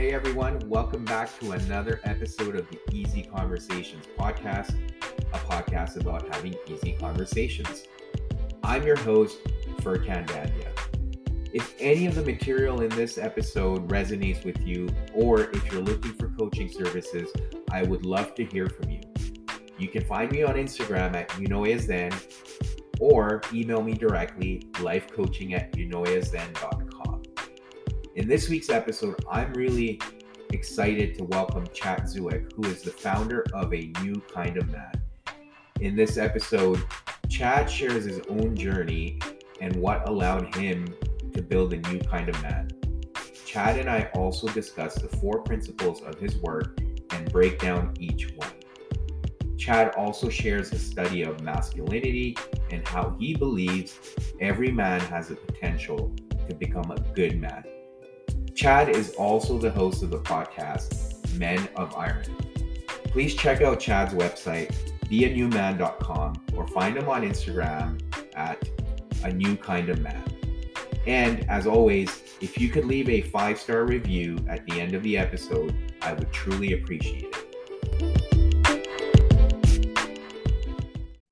Hey everyone, welcome back to another episode of the Easy Conversations podcast, a podcast about having easy conversations. I'm your host, Furkan Dandia. If any of the material in this episode resonates with you, or if you're looking for coaching services, I would love to hear from you. You can find me on Instagram at unoyazen or email me directly, lifecoaching at unoyazen.com. In this week's episode, I'm really excited to welcome Chad Zuick, who is the founder of A New Kind of Man. In this episode, Chad shares his own journey and what allowed him to build a new kind of man. Chad and I also discuss the four principles of his work and break down each one. Chad also shares a study of masculinity and how he believes every man has the potential to become a good man. Chad is also the host of the podcast Men of Iron. Please check out Chad's website, beanewman.com, or find him on Instagram at a new kind of man. And as always, if you could leave a five star review at the end of the episode, I would truly appreciate it.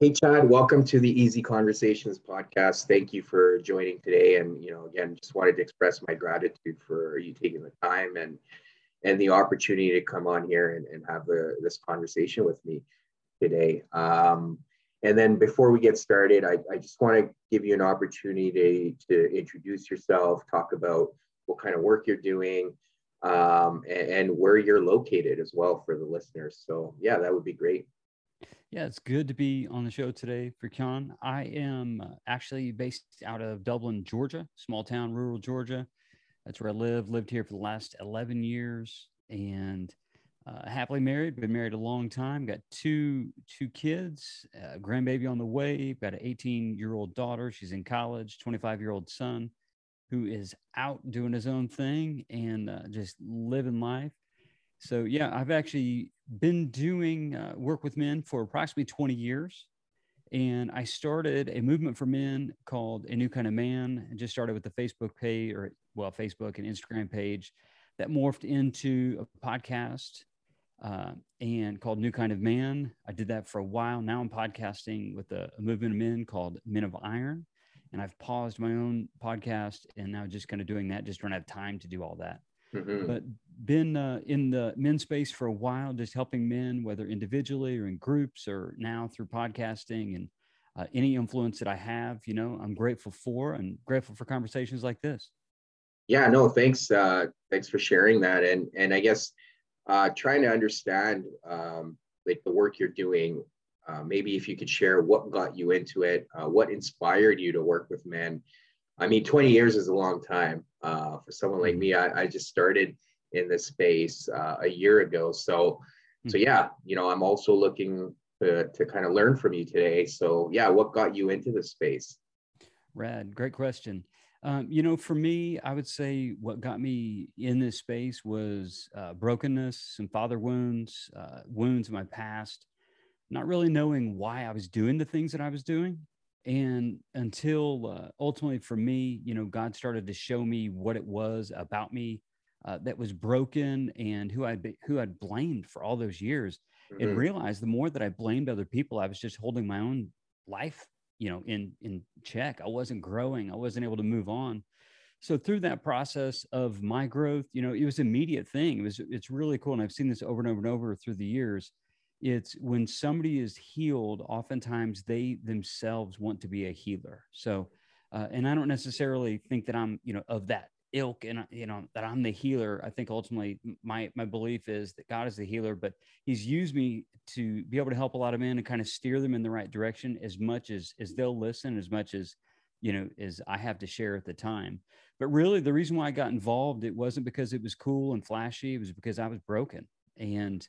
Hey, Chad, welcome to the Easy Conversations podcast. Thank you for joining today. And, you know, again, just wanted to express my gratitude for you taking the time and and the opportunity to come on here and, and have the, this conversation with me today. Um, and then before we get started, I, I just want to give you an opportunity to introduce yourself, talk about what kind of work you're doing, um, and, and, where you're located as well for the listeners. So, yeah, that would be great. Yeah, it's good to be on the show today for Furkan. I am actually based out of Dublin, Georgia, small town, rural Georgia. That's where I live, lived here for the last 11 years. And uh, happily married, been married a long time. Got two two kids, a grandbaby on the way. Got an 18 year old daughter. She's in college. 25 year old son, who is out doing his own thing and uh, just living life. So yeah, I've actually been doing uh, work with men for approximately 20 years, and I started a movement for men called A New Kind of Man. I just started with the Facebook page, or well, Facebook and Instagram page, that morphed into a podcast uh, and called New Kind of Man. I did that for a while. Now I'm podcasting with a, a, movement of men called Men of Iron. And I've paused my own podcast and now just kind of doing that, just don't have time to do all that. Mm-hmm. But been uh, in the men's space for a while, just helping men, whether individually or in groups or now through podcasting and uh, any influence that I have, you know, I'm grateful for and grateful for conversations like this. Yeah, no, thanks. Uh, thanks for sharing that. And, and I guess uh, trying to understand um, like the work you're doing. Uh, maybe if you could share what got you into it, uh, what inspired you to work with men. I mean, 20 years is a long time uh, for someone like me. I, I, just started in this space uh, a year ago, so so hmm. yeah, you know, I'm also looking to, to kind of learn from you today. So yeah, what got you into this space? Rad, great question. Um, you know, for me, I would say what got me in this space was uh, brokenness, some father wounds, uh, wounds in my past, not really knowing why I was doing the things that I was doing. And until uh, ultimately, for me, you know, God started to show me what it was about me uh, that was broken and who I'd be, who I'd blamed for all those years, mm-hmm. and realized the more that I blamed other people, I was just holding my own life you know in in check. I wasn't growing. I wasn't able to move on. So through that process of my growth you know it was immediate thing. It was it's really cool and i've seen this over and over and over through the years. It's when somebody is healed oftentimes they themselves want to be a healer. So uh, and i don't necessarily think that i'm you know of that ilk and you know that i'm the healer i think ultimately my my belief is that god is the healer but he's used me to be able to help a lot of men and kind of steer them in the right direction as much as as they'll listen as much as you know as i have to share at the time. But really the reason why i got involved it wasn't because it was cool and flashy it was because i was broken. And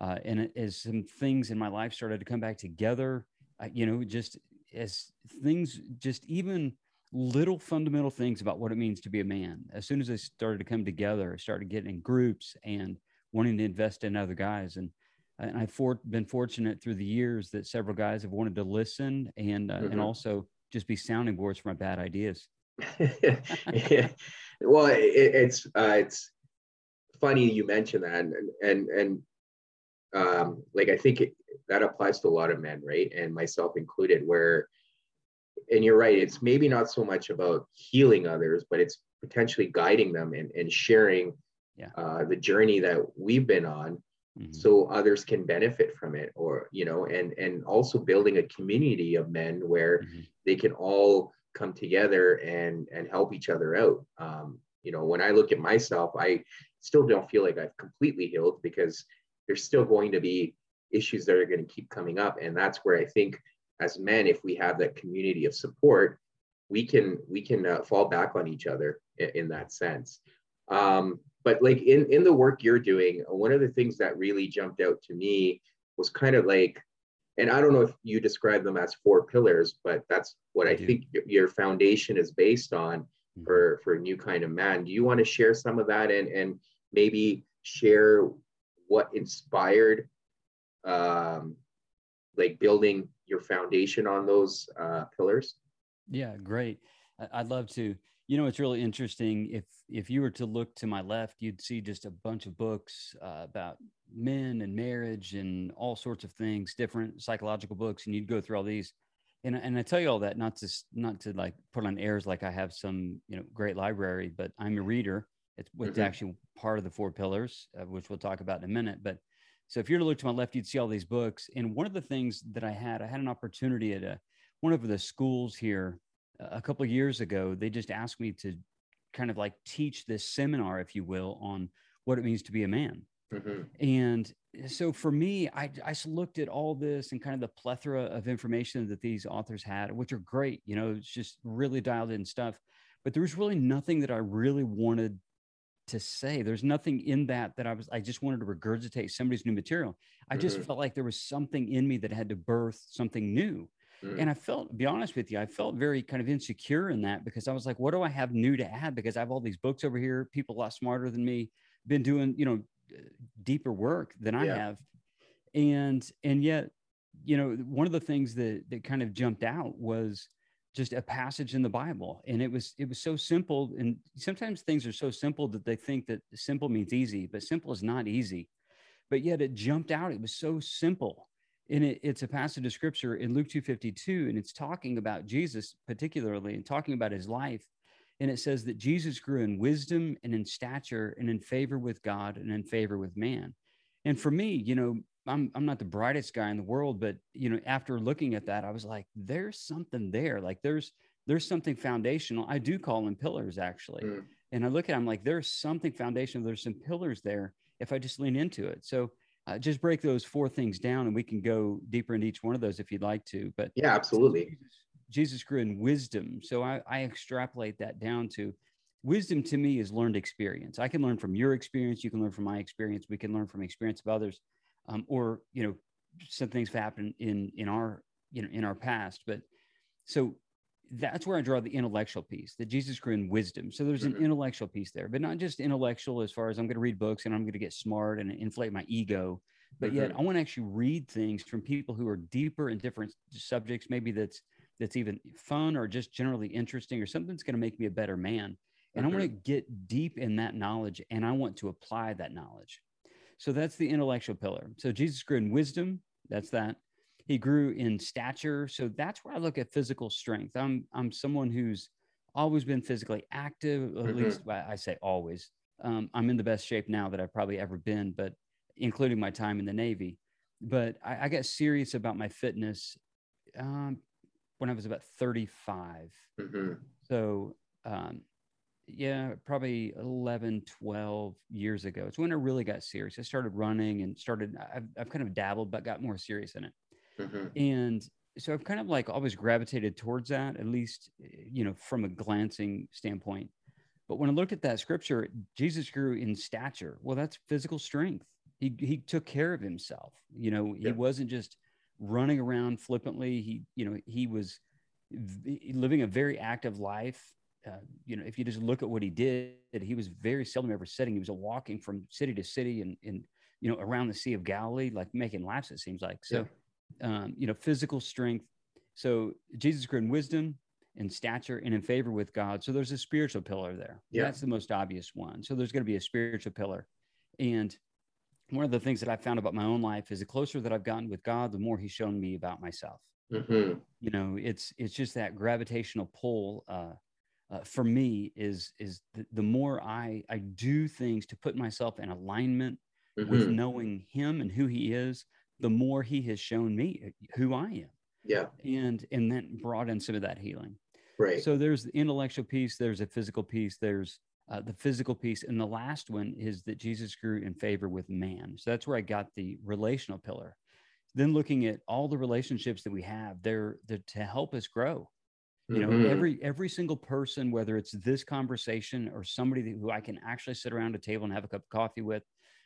uh, and as some things in my life started to come back together uh, you know just as things just even little fundamental things about what it means to be a man. As soon as they started to come together, started getting in groups and wanting to invest in other guys. And, and I've for, been fortunate through the years that several guys have wanted to listen and, uh, mm-hmm. and also just be sounding boards for my bad ideas. yeah. Well, it, it's, uh, it's funny you mentioned that, and and and um, like I think it, that applies to a lot of men, right, and myself included. Where, and you're right, it's maybe not so much about healing others, but it's potentially guiding them and, and sharing yeah. uh, the journey that we've been on mm-hmm. so others can benefit from it or you know and and also building a community of men where mm-hmm. they can all come together and and help each other out um, you know when i look at myself i still don't feel like i've completely healed because there's still going to be issues that are going to keep coming up and that's where i think as men if we have that community of support we can we can uh, fall back on each other in, in that sense. Um, but like in in the work you're doing one of the things that really jumped out to me was kind of like and i don't know if you describe them as four pillars but that's what i, I think your foundation is based on mm-hmm. for for new kind of man. Do you want to share some of that and and maybe share what inspired um like building your foundation on those uh pillars yeah great i'd love to you know, it's really interesting. If if you were to look to my left, you'd see just a bunch of books uh, about men and marriage and all sorts of things, different psychological books, and you'd go through all these. And, and I tell you all that not to not to like put on airs like I have some you know great library, but I'm a reader. It's, it's mm-hmm. actually part of the four pillars, uh, which we'll talk about in a minute. But so if you were to look to my left, you'd see all these books. And one of the things that I had, I had an opportunity at a, one of the schools here a couple of years ago, they just asked me to kind of like teach this seminar, if you will, on what it means to be a man. Mm-hmm. And so for me, I, I looked at all this and kind of the plethora of information that these authors had, which are great. You know, it's just really dialed in stuff. But there was really nothing that I really wanted to say. There's nothing in that that I was, I just wanted to regurgitate somebody's new material. I just mm-hmm. felt like there was something in me that had to birth something new. Mm. And I felt, be honest with you, I felt very kind of insecure in that because I was like, what do I have new to add? Because I have all these books over here, people a lot smarter than me, been doing, you know, deeper work than I yeah. have. And, and yet, you know, one of the things that, that kind of jumped out was just a passage in the Bible. And it was, it was so simple. And sometimes things are so simple that they think that simple means easy, but simple is not easy. But yet it jumped out. It was so simple and it, it's a passage of scripture in Luke 252, and it's talking about Jesus particularly and talking about his life. And it says that Jesus grew in wisdom and in stature and in favor with God and in favor with man. And for me, you know, I'm I'm not the brightest guy in the world, but you know, after looking at that, I was like, there's something there. Like there's there's something foundational. I do call them pillars actually. Mm. And I look at them like there's something foundational. There's some pillars there if I just lean into it. So uh, just break those four things down and we can go deeper into each one of those if you'd like to but yeah absolutely jesus, jesus grew in wisdom so I, I extrapolate that down to wisdom to me is learned experience i can learn from your experience you can learn from my experience we can learn from experience of others um, or you know some things have happened in in our you know in our past but so that's where I draw the intellectual piece that Jesus grew in wisdom. So there's an mm-hmm. intellectual piece there, but not just intellectual as far as I'm going to read books and I'm going to get smart and inflate my ego, but mm-hmm. yet I want to actually read things from people who are deeper in different subjects. Maybe that's that's even fun or just generally interesting or something that's going to make me a better man. And mm-hmm. I want to get deep in that knowledge and I want to apply that knowledge. So that's the intellectual pillar. So Jesus grew in wisdom. That's that. He grew in stature. So that's where I look at physical strength. I'm I'm someone who's always been physically active, at mm-hmm. least I say always. Um, I'm in the best shape now that I've probably ever been, but including my time in the Navy. But I, I got serious about my fitness um, when I was about 35. Mm-hmm. So, um, yeah, probably 11, 12 years ago. It's when I really got serious. I started running and started, I've, I've kind of dabbled, but got more serious in it. Mm-hmm. And so I've kind of like always gravitated towards that, at least, you know, from a glancing standpoint. But when I looked at that scripture, Jesus grew in stature. Well, that's physical strength. He, he took care of himself. You know, he wasn't just running around flippantly. He, you know, he was living a very active life. Uh, you know, if you just look at what he did, he was very seldom ever sitting. He was walking from city to city and, and you know, around the Sea of Galilee, like making laps, it seems like. So, yeah um, you know, physical strength. So Jesus grew in wisdom and stature and in favor with God. So there's a spiritual pillar there. Yeah. That's the most obvious one. So there's going to be a spiritual pillar. And one of the things that I found about my own life is the closer that I've gotten with God, the more He's shown me about myself. Mm-hmm. You know, it's it's just that gravitational pull. Uh, uh, for me, is is the, the, more I I do things to put myself in alignment mm-hmm. with knowing Him and who He is, the more He has shown me uh, who I am. Yeah, and and then brought in some of that healing. Right. So there's the intellectual piece. There's a physical piece. There's uh, the physical piece. And the last one is that Jesus grew in favor with man. So that's where I got the relational pillar. Then looking at all the relationships that we have, they're, they're to help us grow. You know, mm-hmm. every every single person, whether it's this conversation or somebody who I can actually sit around a table and have a cup of coffee with,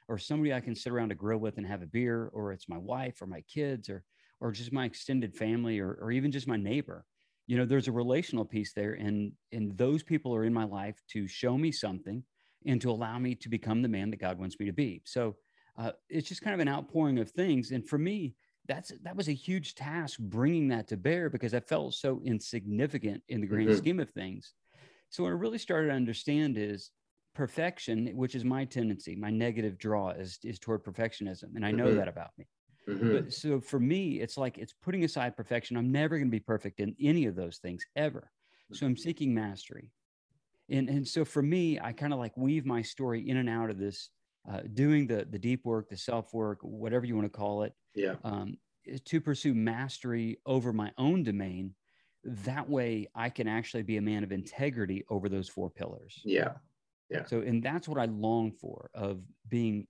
or somebody I can sit around a grill with and have a beer, or it's my wife or my kids or or just my extended family or, or even just my neighbor you know there's a relational piece there and and those people are in my life to show me something and to allow me to become the man that god wants me to be so uh, it's just kind of an outpouring of things and for me that's that was a huge task bringing that to bear because i felt so insignificant in the grand mm-hmm. scheme of things so what i really started to understand is perfection which is my tendency my negative draw is is toward perfectionism and i know mm-hmm. that about me Mm-hmm. But so for me, it's like it's putting aside perfection. I'm never going to be perfect in any of those things ever. So I'm seeking mastery. And, and so for me, I kind of like weave my story in and out of this, uh, doing the, the deep work, the self work, whatever you want to call it. Yeah. Um, to pursue mastery over my own domain. That way I can actually be a man of integrity over those four pillars. Yeah. Yeah. So, and that's what I long for of being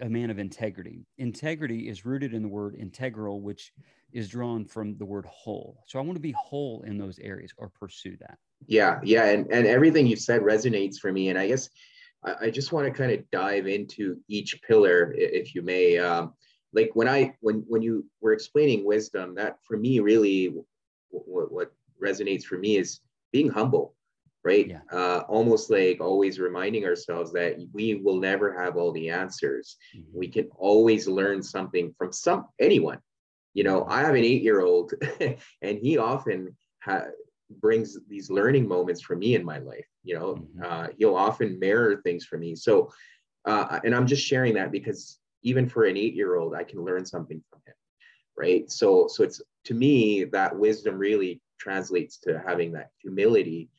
a man of integrity. Integrity is rooted in the word integral, which is drawn from the word whole. So I want to be whole in those areas or pursue that. Yeah, yeah, and and everything you said resonates for me. And I guess I, I just want to kind of dive into each pillar, if you may. Um, like when I when when you were explaining wisdom, that for me really what, what resonates for me is being humble right? Yeah. Uh, almost like always reminding ourselves that we will never have all the answers. Mm-hmm. We can always learn something from some anyone. You know, I have an eight-year-old, and he often ha- brings these learning moments for me in my life. You know, mm-hmm. uh, he'll often mirror things for me. So, uh, and I'm just sharing that because even for an eight-year-old, I can learn something from him, right? So, so it's to me that wisdom really translates to having that humility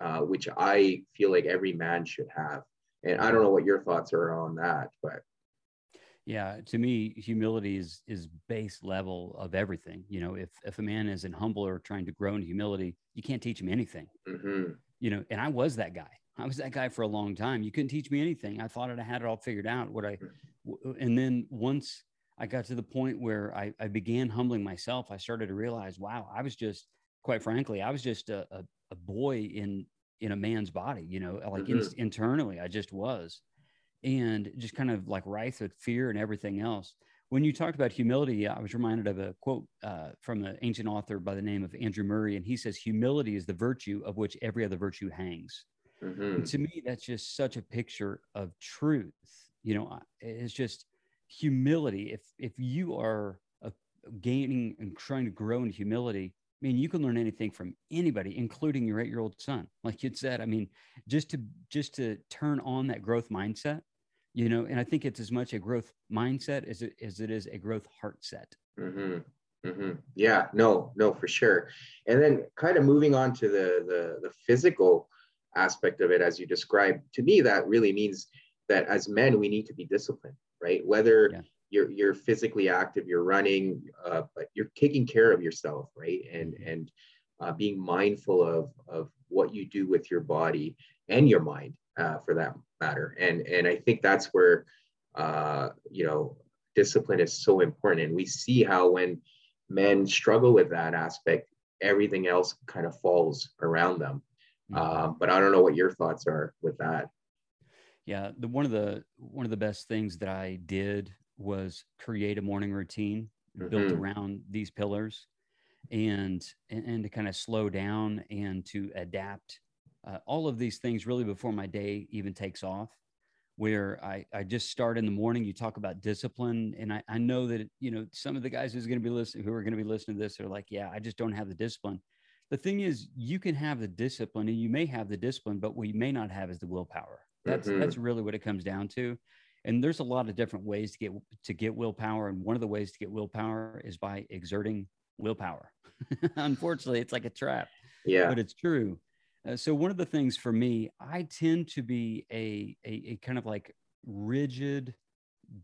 uh, which I feel like every man should have. And I don't know what your thoughts are on that, but yeah, to me, humility is is base level of everything. You know, if if a man isn't humble or trying to grow in humility, you can't teach him anything. Mm-hmm. You know, and I was that guy. I was that guy for a long time. You couldn't teach me anything. I thought I had it all figured out. What I, mm-hmm. And then once I got to the point where I, I began humbling myself, I started to realize, wow, I was just, quite frankly, I was just a, a, a boy in in a man's body you know like mm-hmm. in, internally i just was and just kind of like writhed with fear and everything else when you talked about humility i was reminded of a quote uh, from an ancient author by the name of andrew murray and he says humility is the virtue of which every other virtue hangs mm-hmm. to me that's just such a picture of truth you know it's just humility if if you are uh, gaining and trying to grow in humility I mean, you can learn anything from anybody, including your eight-year-old son. Like you said, I mean, just to just to turn on that growth mindset, you know. And I think it's as much a growth mindset as it as it is a growth heart set. Mm-hmm. Mm-hmm. Yeah, no, no, for sure. And then, kind of moving on to the the the physical aspect of it, as you described, to me, that really means that as men, we need to be disciplined, right? Whether yeah you're you're physically active you're running uh, but you're taking care of yourself right and mm-hmm. and uh, being mindful of of what you do with your body and your mind uh, for that matter and and i think that's where uh, you know discipline is so important and we see how when men struggle with that aspect everything else kind of falls around them mm-hmm. um, but i don't know what your thoughts are with that yeah the one of the one of the best things that i did was create a morning routine mm-hmm. built around these pillars and, and, to kind of slow down and to adapt uh, all of these things really before my day even takes off where I, I just start in the morning you talk about discipline and I, I know that you know some of the guys who's going to be listening who are going to be listening to this are like yeah i just don't have the discipline the thing is you can have the discipline and you may have the discipline but what you may not have is the willpower that's mm-hmm. that's really what it comes down to. And there's a lot of different ways to get to get willpower. And one of the ways to get willpower is by exerting willpower. Unfortunately it's like a trap yeah. but it's true. Uh, so one of the things for me i tend to be a a, a kind of like rigid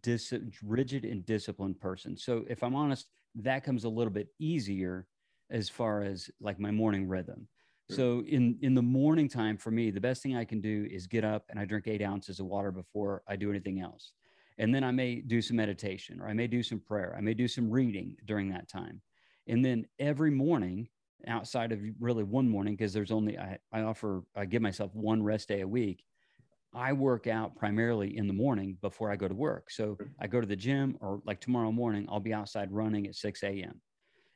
dis- rigid and disciplined person. So if i'm honest that comes a little bit easier as far as like my morning rhythm Hmm. So in in the morning time for me, the best thing I can do is get up and I drink eight ounces of water before I do anything else. And then I may do some meditation or I may do some prayer. I may do some reading during that time. And then every morning, outside of really one morning, because there's only I, I offer I give myself one rest day a week. I work out primarily in the morning before I go to work. So. I go to the gym or like tomorrow morning, I'll be outside running at 6 a.m.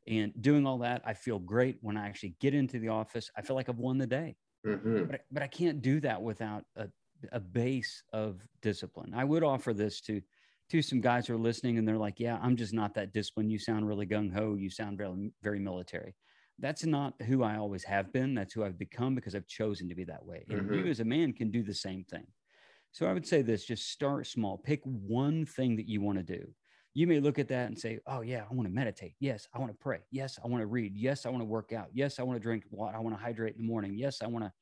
And doing all that, I feel great when I actually get into the office. I feel like I've won the day. Mm-hmm. But, but I can't do that without a, a base of discipline. I would offer this to to some guys who are listening and they're like, yeah, I'm just not that disciplined. You sound really gung ho. You sound very, very military. That's not who I always have been. That's who I've become because I've chosen to be that way. And mm-hmm. you as a man can do the same thing. So I would say this just start small. Pick one thing that you want to do you may look at that and say, Oh, yeah, I want to meditate. Yes, I want to pray. Yes, I want to read. Yes, I want to work out. Yes, I want to drink water. I want to hydrate in the morning. Yes, I want to.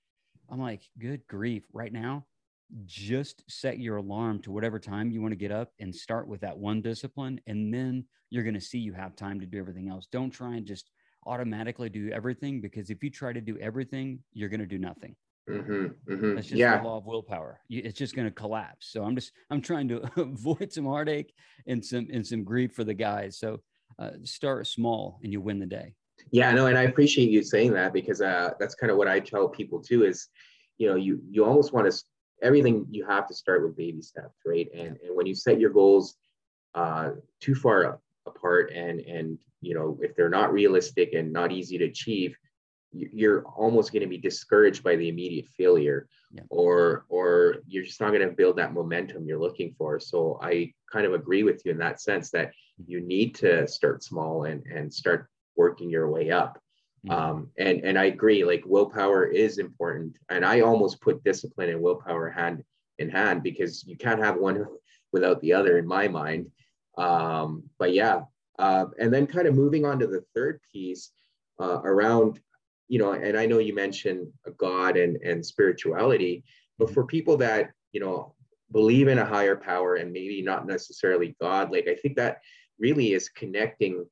I'm like, Good grief. Right now, just set your alarm to whatever time you want to get up and start with that one discipline. And then you're going to see you have time to do everything else. Don't try and just automatically do everything because if you try to do everything, you're going to do nothing. Mm-hmm, mm-hmm. That's just yeah. the law of willpower. It's just going to collapse. So I'm just I'm trying to avoid some heartache and some and some grief for the guys. So uh, start small and you win the day. Yeah, no, and I appreciate you saying that because uh, that's kind of what I tell people too. Is you know you you almost want to everything you have to start with baby steps, right? And and when you set your goals uh, too far apart and and you know if they're not realistic and not easy to achieve you're almost going to be discouraged by the immediate failure yeah. or or you're just not going to build that momentum you're looking for. So i kind of agree with you in that sense that you need to start small and and start working your way up. Um, and and i agree like willpower is important and i almost put discipline and willpower hand in hand because you can't have one without the other in my mind. Um, but yeah uh, and then kind of moving on to the third piece uh, around you know, and I know you mentioned God and, and spirituality, but for people that, you know, believe in a higher power and maybe not necessarily God, like I think that really is connecting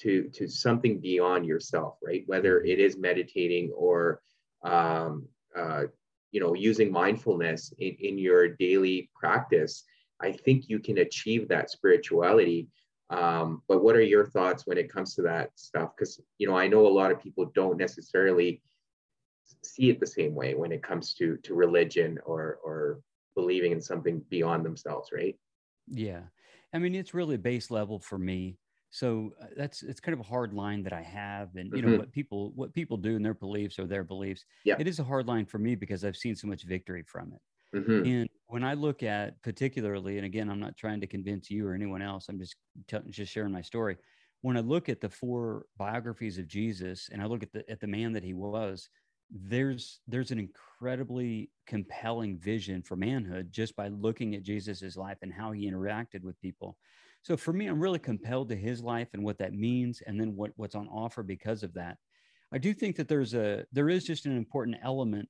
to to something beyond yourself, right? Whether it is meditating or um, uh, you know using mindfulness in, in your daily practice, I think you can achieve that spirituality um, but what are your thoughts when it comes to that stuff? Because you know, I know a lot of people don't necessarily see it the same way when it comes to to religion or or believing in something beyond themselves, right? Yeah, I mean, it's really base level for me. So uh, that's it's kind of a hard line that I have, and you know mm-hmm. what people what people do in their beliefs or their beliefs. Yeah, it is a hard line for me because I've seen so much victory from it. Mm-hmm. And when I look at particularly, and again, I'm not trying to convince you or anyone else, I'm just t- just sharing my story. When I look at the four biographies of Jesus and I look at the at the man that he was, there's there's an incredibly compelling vision for manhood just by looking at Jesus's life and how he interacted with people. So for me, I'm really compelled to his life and what that means, and then what, what's on offer because of that. I do think that there's a there is just an important element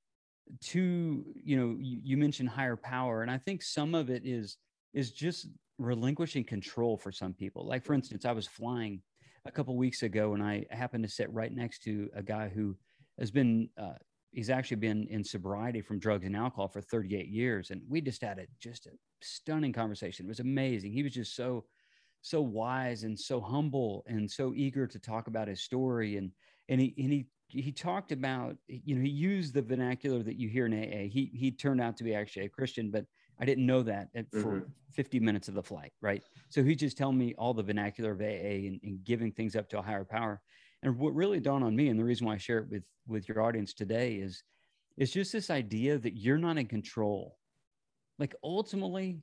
to you know you, you mentioned higher power and i think some of it is is just relinquishing control for some people. Like for instance i was flying a couple weeks ago and i happened to sit right next to a guy who has been uh, he's actually been in sobriety from drugs and alcohol for 38 years and we just had a just a stunning conversation. It was amazing. He was just so so wise and so humble and so eager to talk about his story and and he and he he talked about you know he used the vernacular that you hear in AA. He he turned out to be actually a Christian, but I didn't know that at, for mm-hmm. 50 minutes of the flight, right? So he just telling me all the vernacular of AA and, and, giving things up to a higher power. And what really dawned on me, and the reason why I share it with with your audience today is it's just this idea that you're not in control. Like ultimately,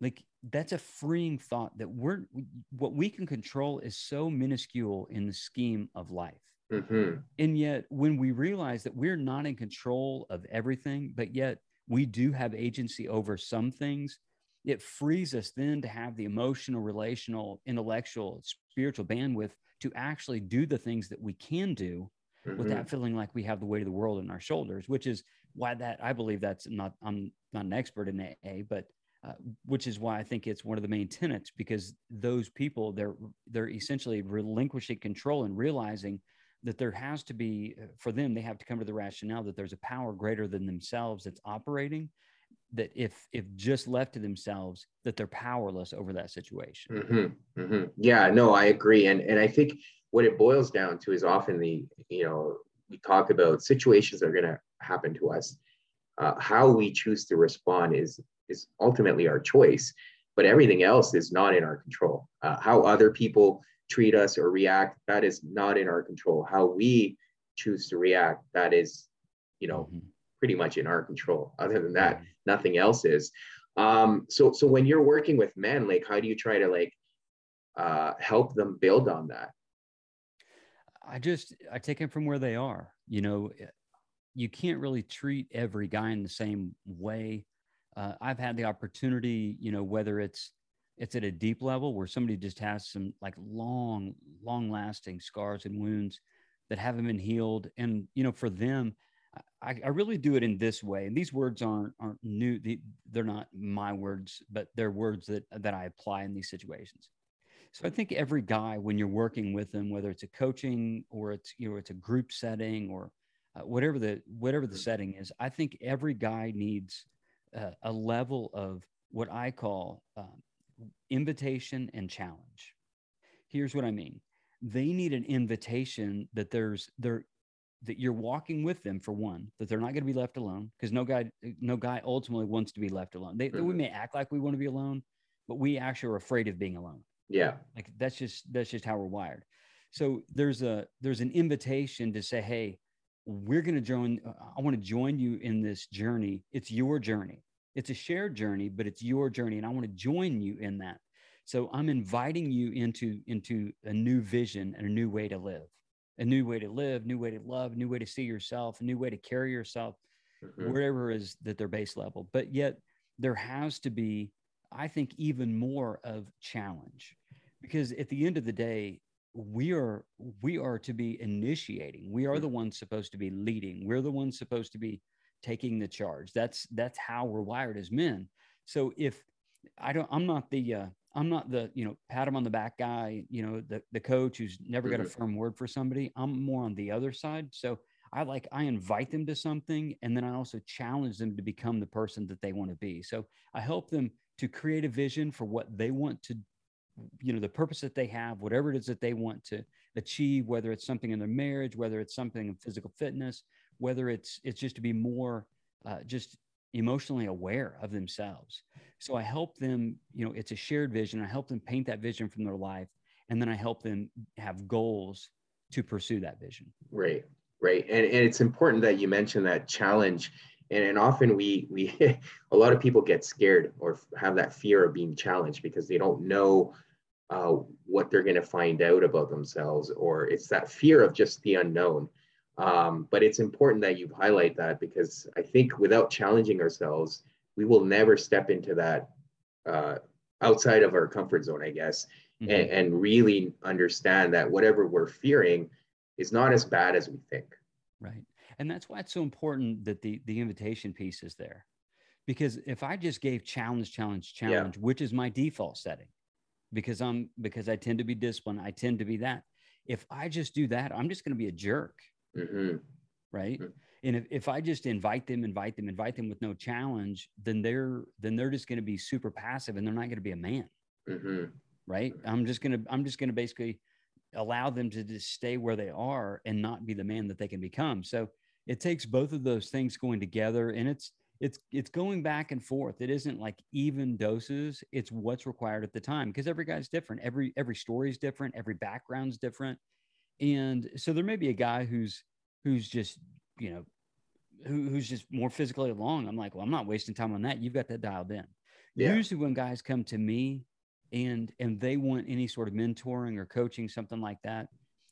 like that's a freeing thought that we're what we can control is so minuscule in the scheme of life Mm-hmm. And yet, when we realize that we're not in control of everything, but yet we do have agency over some things, it frees us then to have the emotional, relational, intellectual, spiritual bandwidth to actually do the things that we can do mm-hmm. without feeling like we have the weight of the world on our shoulders, which is why that I believe that's not, I'm not an expert in AA, but uh, which is why I think it's one of the main tenets because those people they're they're essentially relinquishing control and realizing that there has to be uh, for them they have to come to the rationale that there's a power greater than themselves that's operating that if if just left to themselves that they're powerless over that situation. Mm-hmm, mm-hmm. yeah no i agree and and i think what it boils down to is often the you know we talk about situations that are going to happen to us. Uh, how we choose to respond is is ultimately our choice but everything else is not in our control. Uh, how other people treat us or react that is not in our control. How we choose to react that is you know mm-hmm. pretty much in our control. Other than that nothing else is. Um so so when you're working with men like how do you try to like uh help them build on that? I just i take them from where they are you know you can't really treat every guy in the same way. Uh, i've had the opportunity you know whether it's it's at a deep level where somebody just has some like long long lasting scars and wounds that haven't been healed. And you know for them I, I really do it in this way. And these words aren't aren't new. They're not my words but they're words that that i apply in these situations. So i think every guy when you're working with them whether it's a coaching or it's you know it's a group setting or uh, whatever the whatever the setting is i think every guy needs uh, a level of what i call um, invitation and challenge. Here's what I mean. They need an invitation that there's there that you're walking with them for one, that they're not going to be left alone because no guy no guy ultimately wants to be left alone. They, mm-hmm. we may act like we want to be alone, but we actually are afraid of being alone. Yeah. Like that's just that's just how we're wired. So there's a there's an invitation to say, "Hey, we're going to join I want to join you in this journey. It's your journey. It's a shared journey, but it's your journey, and I want to join you in that. So I'm inviting you into into a new vision and a new way to live, a new way to live, new way to love, new way to see yourself, a new way to carry yourself, mm-hmm. wherever is that their base level. But yet there has to be, I think, even more of challenge, because at the end of the day, we are we are to be initiating. We are the ones supposed to be leading. We're the ones supposed to be taking the charge. That's that's how we're wired as men. So if I don't, I'm not the uh, I'm not the you know pat him on the back guy. You know the the coach who's never got a mm-hmm. firm word for somebody. I'm more on the other side. So I like I invite them to something, and then I also challenge them to become the person that they want to be. So I help them to create a vision for what they want to you know the purpose that they have whatever it is that they want to achieve whether it's something in their marriage whether it's something in physical fitness whether it's it's just to be more uh, just emotionally aware of themselves. So i help them you know it's a shared vision. I help them paint that vision from their life and then i help them have goals to pursue that vision. Right right. And, and it's important that you mention that challenge. And, and often we we a lot of people get scared or have that fear of being challenged because they don't know uh, what they're going to find out about themselves or it's that fear of just the unknown um, but it's important that you highlight that because I think without challenging ourselves, we will never step into that uh, outside of our comfort zone, I guess, mm-hmm. and, and really understand that whatever we're fearing is not as bad as we think. Right. And that's why it's so important that the, the invitation piece is there. Because if I just gave challenge, challenge, challenge, yeah. which is my default setting, because I'm because I tend to be disciplined, I tend to be that. If I just do that, I'm just going to be a jerk Mm-hmm. Right. Mm-hmm. And if, if I just invite them, invite them, invite them with no challenge, then they're then they're just going to be super passive and they're not going to be a man. Mm-hmm. Right. I'm just gonna I'm just gonna basically allow them to just stay where they are and not be the man that they can become. So it takes both of those things going together and it's it's it's going back and forth it isn't like even doses it's what's required at the time because every guy's different every every story is different every background's different and so there may be a guy who's who's just you know who, who's just more physically along i'm like well i'm not wasting time on that you've got that dialed in yeah. usually when guys come to me and and they want any sort of mentoring or coaching something like that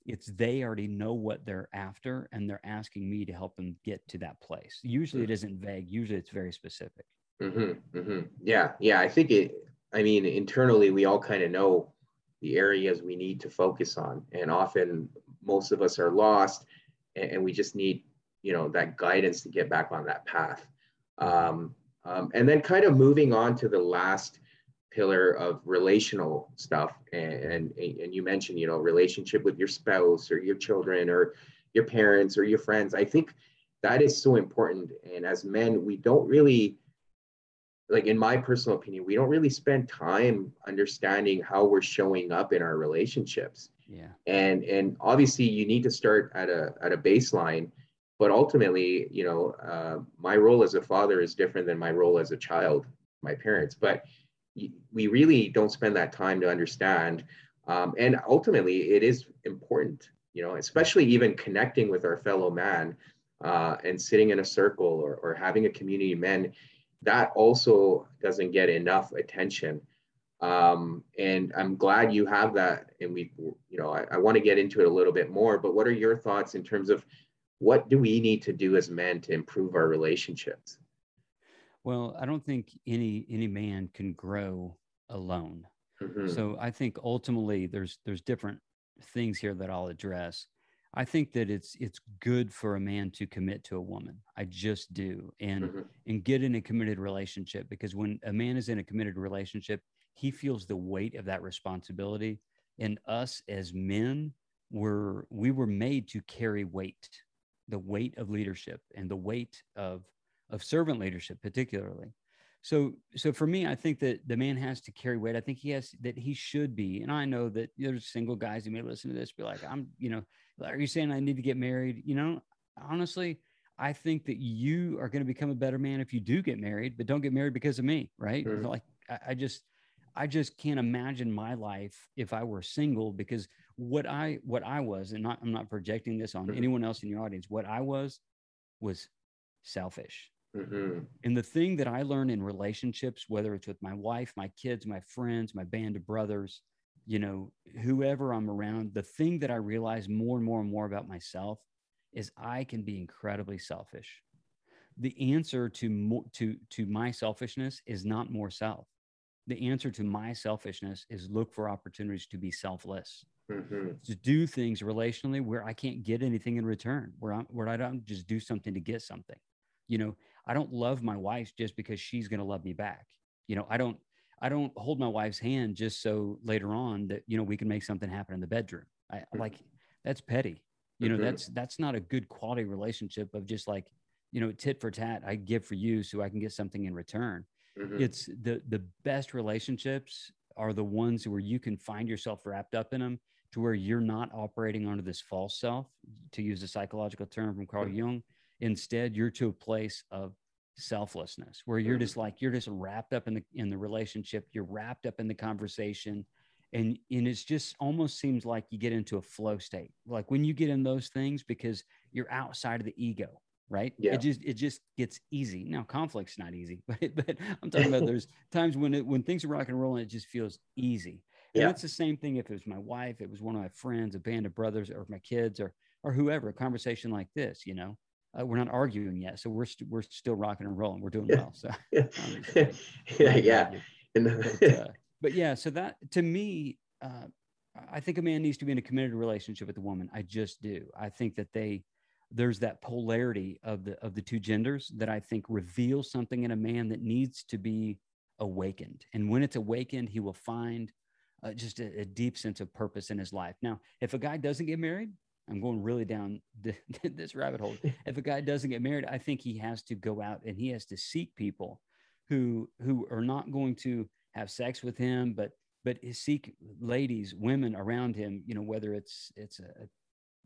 it's they already know what they're after and they're asking me to help them get to that place usually it isn't vague usually it's very specific Mm-hmm, mm-hmm. Yeah, yeah. I think it. I mean, internally, we all kind of know the areas we need to focus on, and often most of us are lost, and, and we just need, you know, that guidance to get back on that path. Um, um, and then, kind of moving on to the last pillar of relational stuff, and, and and you mentioned, you know, relationship with your spouse or your children or your parents or your friends. I think that is so important. And as men, we don't really like in my personal opinion we don't really spend time understanding how we're showing up in our relationships. Yeah. And and obviously you need to start at a at a baseline but ultimately you know uh, my role as a father is different than my role as a child my parents. But we really don't spend that time to understand um, and ultimately it is important you know especially even connecting with our fellow man uh, and sitting in a circle or, or having a community of men that also doesn't get enough attention. Um, and I'm glad you have that. And we, you know, I, I want to get into it a little bit more, but what are your thoughts in terms of what do we need to do as men to improve our relationships? Well, I don't think any any man can grow alone. Mm-hmm. So I think ultimately there's there's different things here that I'll address. I think that it's it's good for a man to commit to a woman. I just do, and mm-hmm. and get in a committed relationship because when a man is in a committed relationship, he feels the weight of that responsibility. And us as men, were we were made to carry weight, the weight of leadership and the weight of of servant leadership, particularly. So, so for me, I think that the man has to carry weight. I think he has that he should be. And I know that there's single guys who may listen to this, be like, I'm, you know, are you saying I need to get married? You know, honestly, I think that you are going to become a better man if you do get married, but don't get married because of me, right? Mm-hmm. Like I, I just, I just can't imagine my life if I were single because what I what I was, and not, I'm not projecting this on anyone else in your audience. What I was was selfish. Mm-hmm. And the thing that I learn in relationships, whether it's with my wife, my kids, my friends, my band of brothers, you know, whoever I'm around, the thing that I realize more and more and more about myself is I can be incredibly selfish. The answer to more, to to my selfishness is not more self. The answer to my selfishness is look for opportunities to be selfless. Mm-hmm. To do things relationally where I can't get anything in return, where I'm where I don't just do something to get something. You know, I don't love my wife just because she's going to love me back. You know, I don't I don't hold my wife's hand just so later on that you know we can make something happen in the bedroom. I mm-hmm. like that's petty. You know, mm-hmm. that's that's not a good quality relationship of just like, you know, tit for tat, I give for you so I can get something in return. Mm-hmm. It's the the best relationships are the ones where you can find yourself wrapped up in them to where you're not operating under this false self, to use a psychological term from Carl. Jung Instead, you're to a place of selflessness where you're just mm-hmm. like you're just wrapped up in the in the relationship you're wrapped up in the conversation and and it's just almost seems like you get into a flow state like when you get in those things because you're outside of the ego right? Yeah. it just it just gets easy. Now conflict's not easy but but i'm talking about there's times when it when things are rock and rolling it just feels easy. And yeah. that's the same thing if it was my wife it was one of my friends a band of brothers or my kids or or whoever a conversation like this you know uh, we're not arguing yet, so we're we st- we're still rocking and rolling. We're doing well. So yeah, yeah. But, uh, but, yeah, so that to me, uh, I think a man needs to be in a committed relationship with a woman. I just do. I think that they there's that polarity of the of the two genders that I think reveals something in a man that needs to be awakened. And when it's awakened, he will find uh, just a, a, deep sense of purpose in his life. Now, if a guy doesn't get married, I'm going really down this rabbit hole. If a guy doesn't get married, I think he has to go out and he has to seek people who who are not going to have sex with him, but but seek ladies, women around him. You know, whether it's it's a,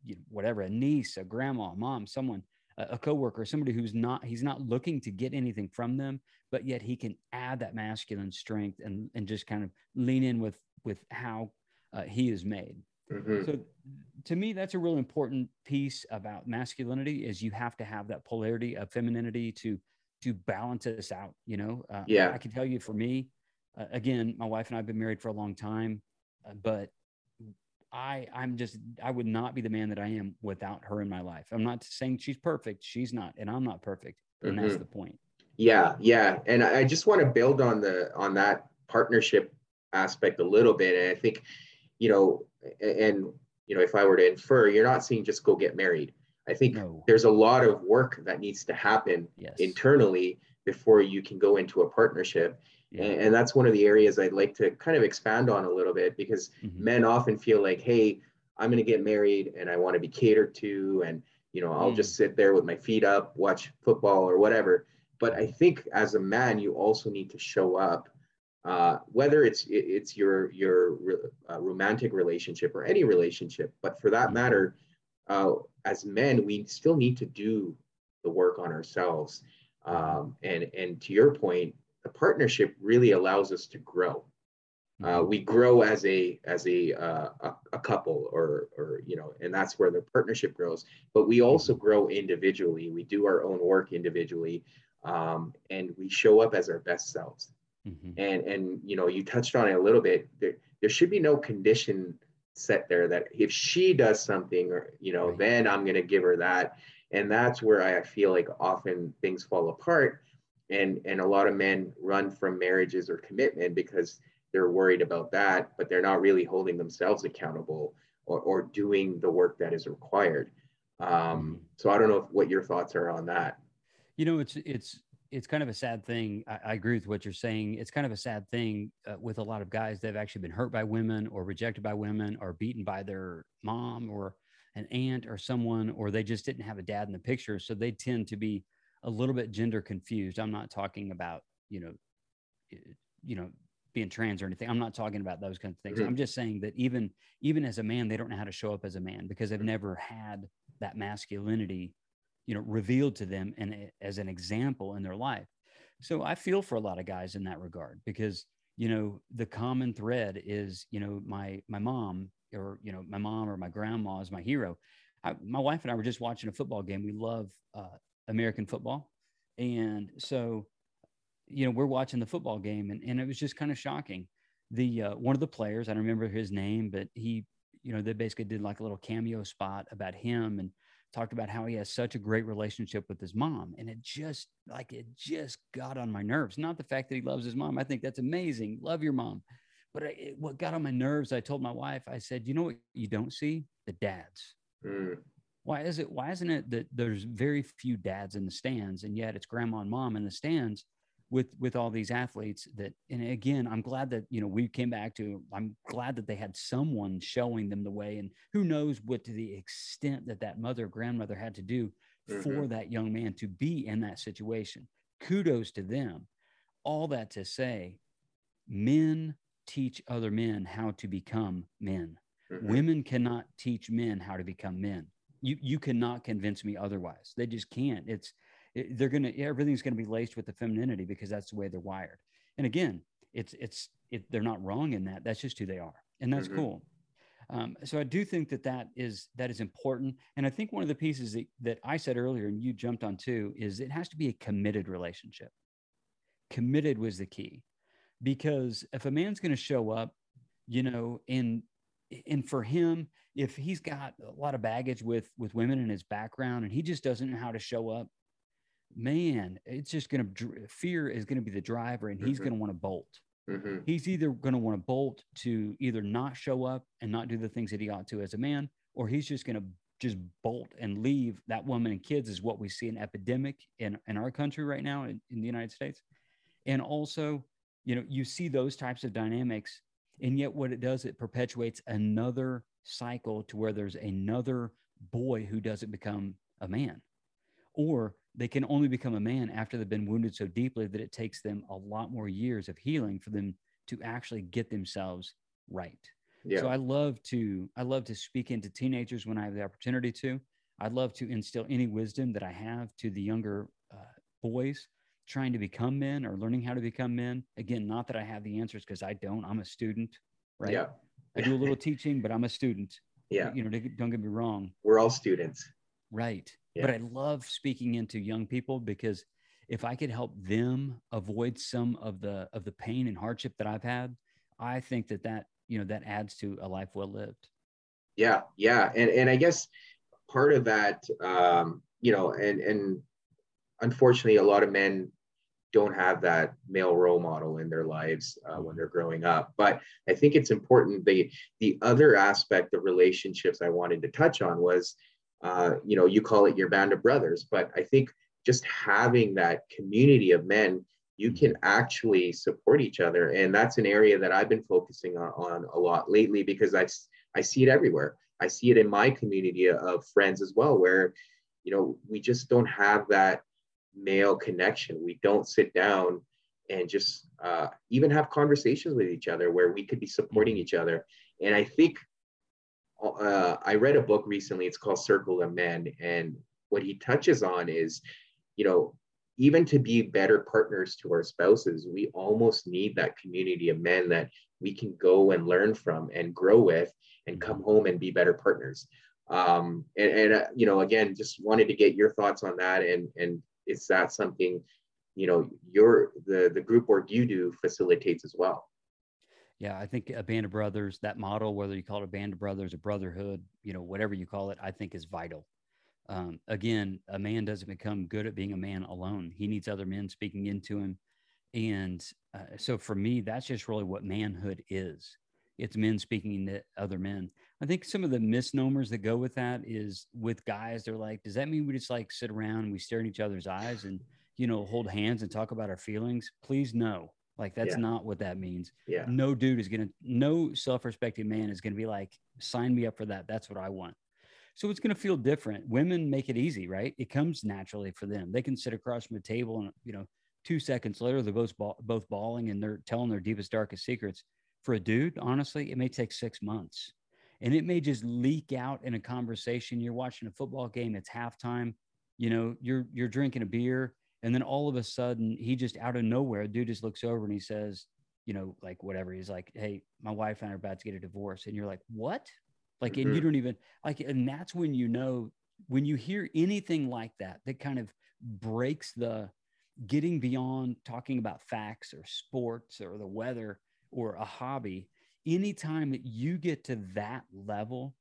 you know, whatever, a niece, a grandma, a mom, someone, a, a coworker, somebody who's not he's not looking to get anything from them, but yet he can add that masculine strength and and just kind of lean in with with how uh, he is made. Mm-hmm. So to me, that's a real important piece about masculinity is you have to have that polarity of femininity to to balance us out. You know, uh, yeah. I can tell you for me, uh, again, my wife and I've been married for a long time, uh, but I I'm just I would not be the man that I am without her in my life. I'm not saying she's perfect. She's not, and I'm not perfect, and mm-hmm. that's the point. Yeah, yeah, and I just want to build on the on that partnership aspect a little bit, and I think, you know, and you know, if I were to infer, you're not saying just go get married. I think no. there's a lot of work that needs to happen yes. internally before you can go into a partnership. Yeah. And, and, that's one of the areas I'd like to kind of expand on a little bit because mm-hmm. men often feel like, hey, I'm going to get married and I want to be catered to. And, you know, I'll mm. just sit there with my feet up, watch football or whatever. But I think as a man, you also need to show up uh, whether it's it's your your uh, romantic relationship or any relationship, but for that mm-hmm. matter, uh, as men, we still need to do the work on ourselves. Um, and and to your point, the partnership really allows us to grow. Uh, mm-hmm. we grow as a as a, uh, a, a couple or or you know and that's where the partnership grows but we also mm-hmm. grow individually we do our own work individually um, and we show up as our best selves Mm-hmm. And and you know, you touched on it a little bit. There, there should be no condition set there that if she does something or you know, right. then I'm gonna give her that. And that's where I feel like often things fall apart. And and a lot of men run from marriages or commitment because they're worried about that, but they're not really holding themselves accountable or, or doing the work that is required. Um, mm-hmm. so I don't know if, what your thoughts are on that. You know, it's it's it's kind of a sad thing. I, I, agree with what you're saying. It's kind of a sad thing uh, with a lot of guys that have actually been hurt by women or rejected by women or beaten by their mom or an aunt or someone, or they just didn't have a dad in the picture. So they tend to be a little bit gender confused. I'm not talking about, you know, you know, being trans or anything. I'm not talking about those kinds of things. Mm-hmm. I'm just saying that even even as a man, they don't know how to show up as a man because they've mm-hmm. never had that masculinity you know revealed to them and as an example in their life. So i feel for a lot of guys in that regard because you know the common thread is you know my my mom or you know my mom or my grandma is my hero. I, my wife and i were just watching a football game. We love uh, american football. And so you know we're watching the football game and, and it was just kind of shocking. The uh, one of the players i don't remember his name but he you know they basically did like a little cameo spot about him and talked about how he has such a great relationship with his mom. And it just like it just got on my nerves. Not the fact that he loves his mom. I think that's amazing. Love your mom. But it, what got on my nerves, I told my wife, I said, you know what you don't see? The dads. Mm. Why is it? Why isn't it that there's very few dads in the stands, and yet it's grandma and mom in the stands? With with all these athletes that and again i'm glad that you know we came back to i'm glad that they had someone showing them the way and who knows what to the extent that that mother grandmother had to do mm-hmm. for that young man to be in that situation. Kudos to them. All that to say men teach other men how to become men. Mm-hmm. women cannot teach men how to become men. You you cannot convince me otherwise. They just can't. It's they're going to everything's going to be laced with the femininity because that's the way they're wired. And again it's it's it, they're not wrong in that. That's just who they are. And that's mm-hmm. cool. Um, so i do think that that is that is important. And i think one of the pieces that, that i said earlier and you jumped on too is it has to be a committed relationship. Committed was the key. Because if a man's going to show up you know and and for him if he's got a lot of baggage with with women in his background and he just doesn't know how to show up man, it's just going to fear is going to be the driver, and he's mm-hmm. going to want to bolt. Mm-hmm. He's either going to want to bolt to either not show up and not do the things that he ought to as a man, or he's just going to just bolt and leave that woman and kids is what we see an epidemic in, in our country right now in, in the United States. And also, you know, you see those types of dynamics, and yet what it does, it perpetuates another cycle to where there's another boy who doesn't become a man. Or they can only become a man after they've been wounded so deeply that it takes them a lot more years of healing for them to actually get themselves right. Yeah. So I love to I love to speak into teenagers when I have the opportunity to. I'd love to instill any wisdom that I have to the younger uh, boys trying to become men or learning how to become men. Again, not that I have the answers because I don't. I'm a student, right? Yeah. I do a little teaching, but I'm a student. Yeah. You know, don't get me wrong. We're all students. Right. Yeah. But I love speaking into young people because if I could help them avoid some of the of the pain and hardship that I've had, I think that that you know that adds to a life well lived. Yeah, yeah, and and I guess part of that, um, you know, and and unfortunately, a lot of men don't have that male role model in their lives uh, when they're growing up. But I think it's important. The the other aspect of relationships I wanted to touch on was, uh, you know, you call it your band of brothers, but I think just having that community of men, you can actually support each other, and that's an area that I've been focusing on, on a lot lately because I I see it everywhere. I see it in my community of friends as well, where you know we just don't have that male connection. We don't sit down and just uh, even have conversations with each other where we could be supporting mm-hmm. each other. And I think uh, I read a book recently. It's called Circle of Men, and what he touches on is, you know, even to be better partners to our spouses, we almost need that community of men that we can go and learn from and grow with, and come home and be better partners. Um, and, and uh, you know, again, just wanted to get your thoughts on that, and and is that something you know your the the group work you do facilitates as well yeah i think a band of brothers that model whether you call it a band of brothers a brotherhood you know whatever you call it i think is vital. Um, again a man doesn't become good at being a man alone. He needs other men speaking into him. And uh, so for me that's just really what manhood is. It's men speaking to other men. I think some of the misnomers that go with that is with guys, they're like, does that mean we just like sit around and we stare in each other's eyes and, you know, hold hands and talk about our feelings? Please no. Like that's yeah. not what that means. Yeah. No dude is gonna no self-respecting man is gonna be like, sign me up for that. That's what I want. So it's gonna feel different. Women make it easy, right? It comes naturally for them. They can sit across from a table and you know, two seconds later they're both both bawling and they're telling their deepest, darkest secrets. For a dude, honestly, it may take six months and it may just leak out in a conversation. You're watching a football game, it's halftime, you know, you're you're drinking a beer, and then all of a sudden he just out of nowhere, dude just looks over and he says, you know, like whatever. He's like, Hey, my wife and I are about to get a divorce. And you're like, What? Like, mm-hmm. and you mm-hmm. don't even like, and that's when you know when you hear anything like that, that kind of breaks the getting beyond talking about facts or sports or the weather or a hobby anytime that you get to that level,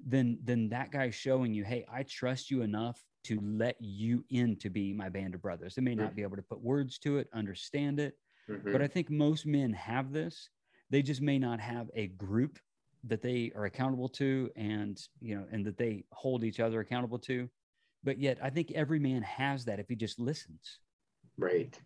then then that guy's showing you, hey, I trust you enough to let you in to be my band of brothers. They may not be able to put words to it, understand it, mm-hmm. but I think most men have this. They just may not have a group that they are accountable to and you know and that they hold each other accountable to but yet i think every man has that if he just listens right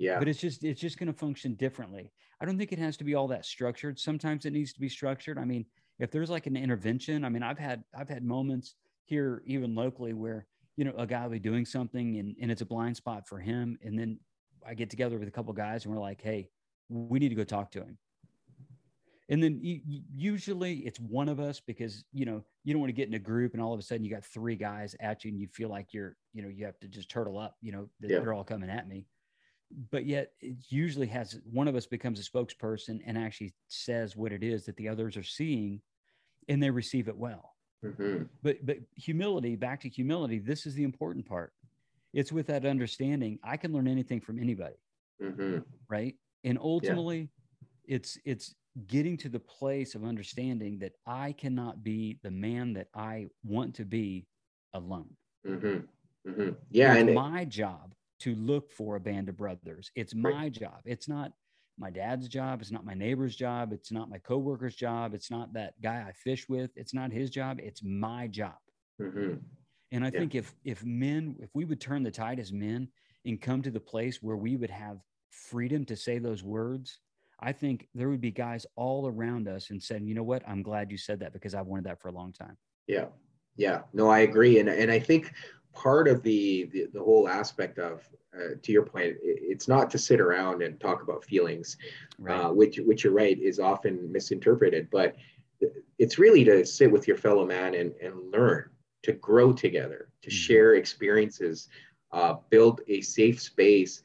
yeah but it's just it's just going to function differently I don't think it has to be all that structured. Sometimes it needs to be structured. I mean, if there's like an intervention, I mean, I've had I've had moments here even locally where you know a guy will be doing something and, and it's a blind spot for him, and then I get together with a couple guys and we're like, hey, we need to go talk to him. And then usually it's one of us because you know you don't want to get in a group and all of a sudden you got three guys at you and you feel like you're you know you have to just turtle up. You know yeah. they're all coming at me but yet it usually has one of us becomes a spokesperson and actually says what it is that the others are seeing and they receive it well mm-hmm. but but humility back to humility this is the important part it's with that understanding i can learn anything from anybody mm-hmm. right and ultimately yeah. it's it's getting to the place of understanding that i cannot be the man that i want to be alone mm-hmm. mm-hmm. yeah it's and my it- job to look for a band of brothers. It's my right. job. It's not my dad's job. It's not my neighbor's job. It's not my coworker's job. It's not that guy I fish with. It's not his job. It's my job. Mm-hmm. And I yeah. think if if men, if we would turn the tide as men and come to the place where we would have freedom to say those words, I think there would be guys all around us and saying, you know what, I'm glad you said that because I've wanted that for a long time. Yeah. Yeah. No, I agree. And and I think part of the, the, the whole aspect of uh, to your point it's not to sit around and talk about feelings right. uh, which which you're right is often misinterpreted but it's really to sit with your fellow man and, and learn to grow together to mm-hmm. share experiences uh, build a safe space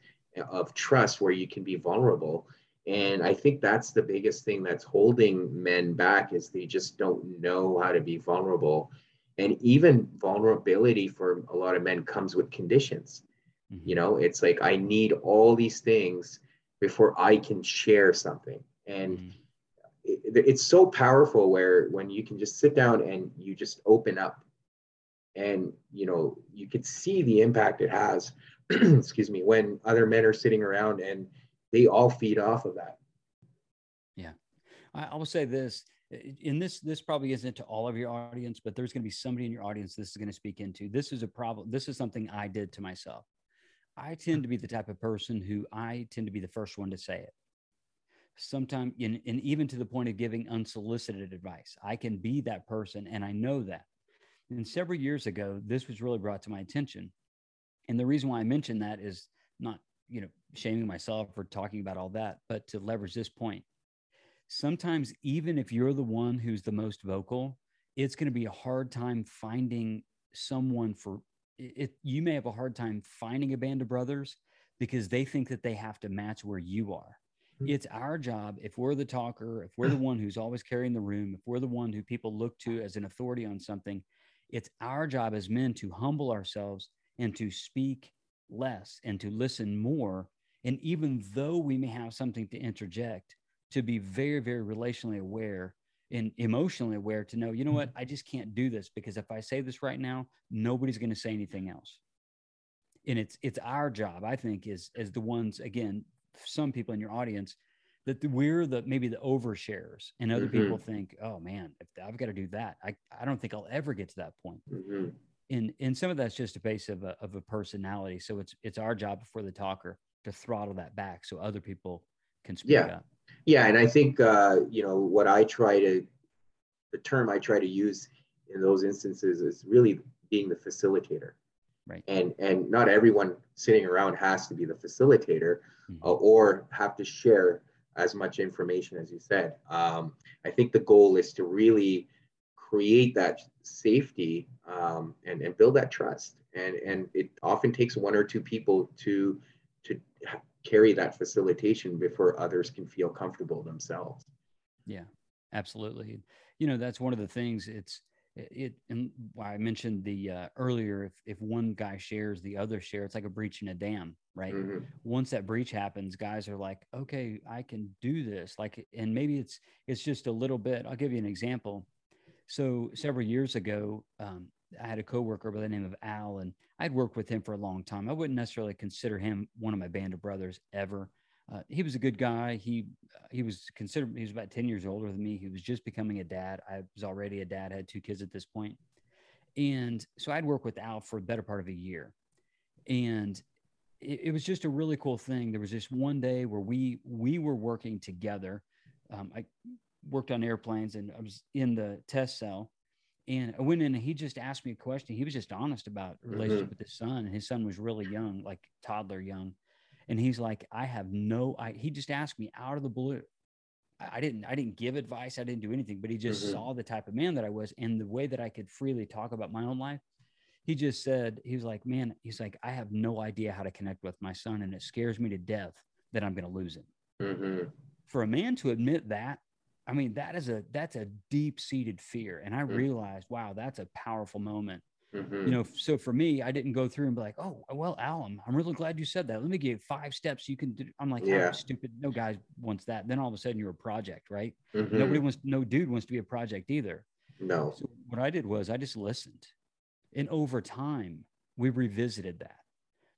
of trust where you can be vulnerable and i think that's the biggest thing that's holding men back is they just don't know how to be vulnerable and even vulnerability for a lot of men comes with conditions mm-hmm. you know it's like i need all these things before i can share something and mm-hmm. it, it's so powerful where when you can just sit down and you just open up and you know you could see the impact it has excuse me, when other men are sitting around and they all feed off of that. Yeah. I, I will say this in this this probably isn't to all of your audience but there's going to be somebody in your audience this is going to speak into. This is a problem this is something i did to myself. I hmm. tend to be the type of person who i tend to be the first one to say it. Sometimes and even to the point of giving unsolicited advice. I can be that person and i know that. And several years ago this was really brought to my attention. And the reason why i mention that is not you know shaming myself for talking about all that but to leverage this point sometimes even if you're the one who's the most vocal it's going to be a hard time finding someone for it you may have a hard time finding a band of brothers because they think that they have to match where you are hmm. it's our job if we're the talker if we're the one who's always carrying the room if we're the one who people look to as an authority on something it's our job as men to humble ourselves and to speak less and to listen more and even though we may have something to interject to be very, very relationally aware and emotionally aware to know, you know what, mm-hmm. I just can't do this because if I say this right now, nobody's going to say anything else. And it's it's our job, I think, is as the ones again, some people in your audience that we're the maybe the overshares and other mm-hmm. people think, oh man, if I've got to do that, I, I don't think I'll ever get to that point. Mm-hmm. And and some of that's just a base of a of a personality. So it's it's our job for the talker to throttle that back so other people can speak yeah. up. Yeah, and I think uh, you know what I try to, the term I try to use in those instances is really being the facilitator. Right. And and not everyone sitting around has to be the facilitator mm-hmm. uh, or have to share as much information as you said. Um, I think the goal is to really create that safety um, and, and build that trust. And, and it often takes one or two people to to carry that facilitation before others can feel comfortable themselves. Yeah, absolutely. You know, that's one of the things it's, it, and why I mentioned the uh, earlier, if, if one guy shares, the other share, it's like a breach in a dam, right? Mm-hmm. Once that breach happens, guys are like, okay, I can do this. Like, and maybe it's, it's just a little bit, I'll give you an example. So several years ago, um, I had a coworker by the name of Al, and I'd worked with him for a long time. I wouldn't necessarily consider him one of my band of brothers ever. Uh, he was a good guy. He uh, he was considered he was about ten years older than me. He was just becoming a dad. I was already a dad. had two kids at this point. point, and so I'd worked with Al for a better part of a year, and it, it was just a really cool thing. There was this one day where we we were working together. Um, I worked on airplanes, and I was in the test cell and I went in and he just asked me a question. He was just honest about relationship mm-hmm. with his son. And his son was really young, like toddler young. And he's like, I have no, I, he just asked me out of the blue. I, I didn't, I didn't give advice. I didn't do anything, but he just mm-hmm. saw the type of man that I was and the way that I could freely talk about my own life. He just said, he was like, man, he's like, I have no idea how to connect with my son. And it scares me to death that I'm going to lose him. Mm-hmm. For a man to admit that I mean, that is a that's a deep seated fear. And I mm-hmm. realized, wow, that's a powerful moment. Mm-hmm. You know, so for me, I didn't go through and be like, oh, well, Alan, I'm really glad you said that. Let me give you five steps you can do. I'm like, yeah. Oh, stupid. No guy wants that. Then all of a sudden you're a project, right? Mm-hmm. Nobody wants, no dude wants to be a project either. No. So what I did was I just listened. And over time, we revisited that.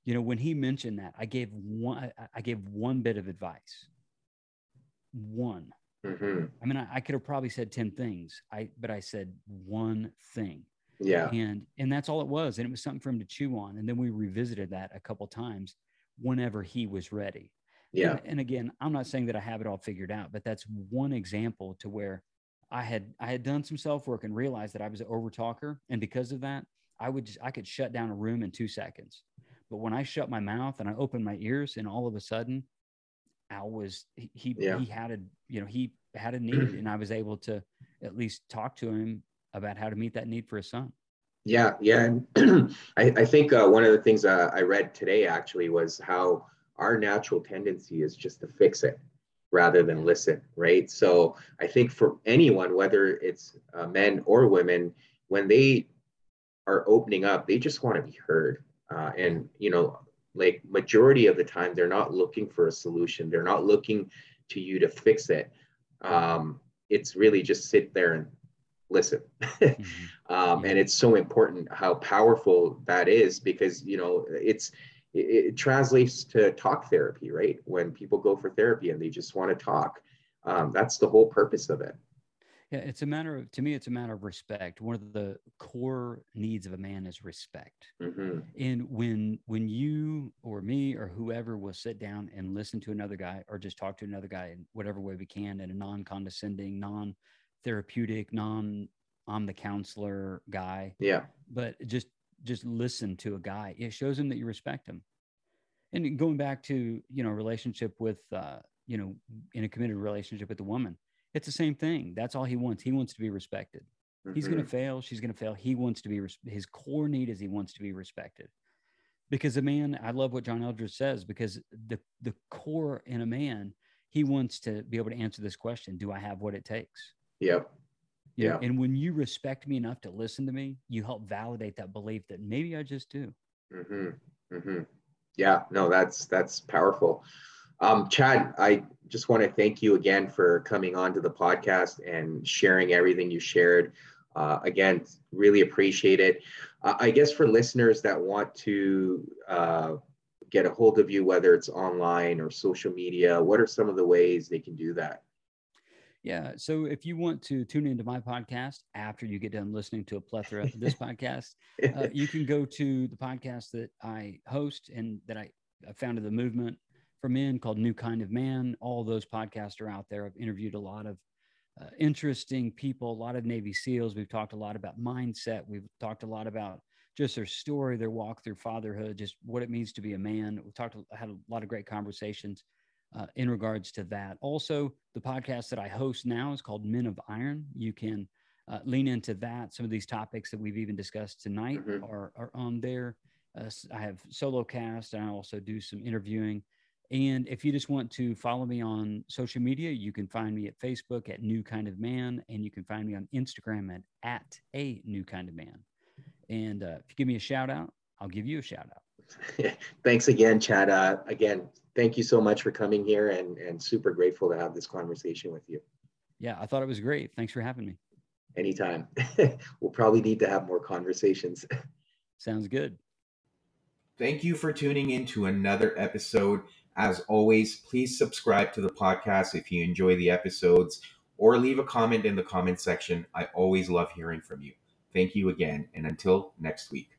You know, when he mentioned that, I gave one, I gave one bit of advice. One Mm-hmm. I mean, I, I, could have probably said 10 things, I, but I said one thing. Yeah. And, and that's all it was. And it was something for him to chew on. And then we revisited that a couple times whenever he was ready. Yeah. And, and again, I'm not saying that I have it all figured out, but that's one example to where I had, I had done some self work and realized that I was an over talker. And because of that, I would just, I could shut down a room in two seconds. But when I shut my mouth and I opened my ears and all of a sudden Al was he yeah. he had a you know he had a need and I was able to at least talk to him about how to meet that need for his son. Yeah, yeah. I, I think uh, one of the things uh, I read today actually was how our natural tendency is just to fix it rather than listen, right? So I think for anyone, whether it's uh, men or women, when they are opening up, they just want to be heard. Uh, and you know, like majority of the time they're not looking for a solution they're not looking to you to fix it um, it's really just sit there and listen mm-hmm. um, and it's so important how powerful that is because you know it's it, it, translates to talk therapy, right? When people go for therapy and they just want to talk, um, that's the whole purpose of it. Yeah, it's a matter of to me, it's a matter of respect. One of the core needs of a man is respect. Mm-hmm. And when when you or me or whoever will sit down and listen to another guy or just talk to another guy in whatever way we can in a non-condescending, non-therapeutic, non I'm the counselor guy. Yeah. But just just listen to a guy. It shows him that you respect him. And going back to, you know, relationship with uh, you know, in a committed relationship with a woman it's the same thing. That's all he wants. He wants to be respected. Mm-hmm. He's going to fail. She's going to fail. He wants to be, res- his core need is he wants to be respected. Because a man, I love what John Eldredge says, because the, the core in a man, he wants to be able to answer this question Do I have what it takes? Yep. Yeah. And when you respect me enough to listen to me, you help validate that belief that maybe I just do. Mm-hmm. Mm-hmm. Yeah. No, that's that's powerful. Um, Chad, I just want to thank you again for coming on to the podcast and sharing everything you shared. Uh, again, really appreciate it. Uh, I guess for listeners that want to uh, get a hold of you, whether it's online or social media, what are some of the ways they can do that? Yeah. So if you want to tune into my podcast after you get done listening to a plethora of this podcast, uh, you can go to the podcast that I host and that I, I founded the movement for men called New Kind of Man. All those podcasts are out there. I've interviewed a lot of uh, interesting people, a lot of Navy SEALs. We've talked a lot about mindset. We've talked a lot about just their story, their walk through fatherhood, just what it means to be a man. We've talked, had a lot of great conversations uh, in regards to that. Also, the podcast that I host now is called Men of Iron. You can uh, lean into that. Some of these topics that we've even discussed tonight mm-hmm. are, are on there. Uh, I have solo cast and I also do some interviewing. And if you just want to follow me on social media, you can find me at Facebook at New Kind of Man, and you can find me on Instagram at, at a New Kind of Man. And uh, if you give me a shout out, I'll give you a shout out. Thanks again, Chad. Uh, again, thank you so much for coming here and, and super grateful to have this conversation with you. Yeah, I thought it was great. Thanks for having me. Anytime. we'll probably need to have more conversations. Sounds good. Thank you for tuning in to another episode as always, please subscribe to the podcast if you enjoy the episodes or leave a comment in the comment section. I always love hearing from you. Thank you again, and until next week.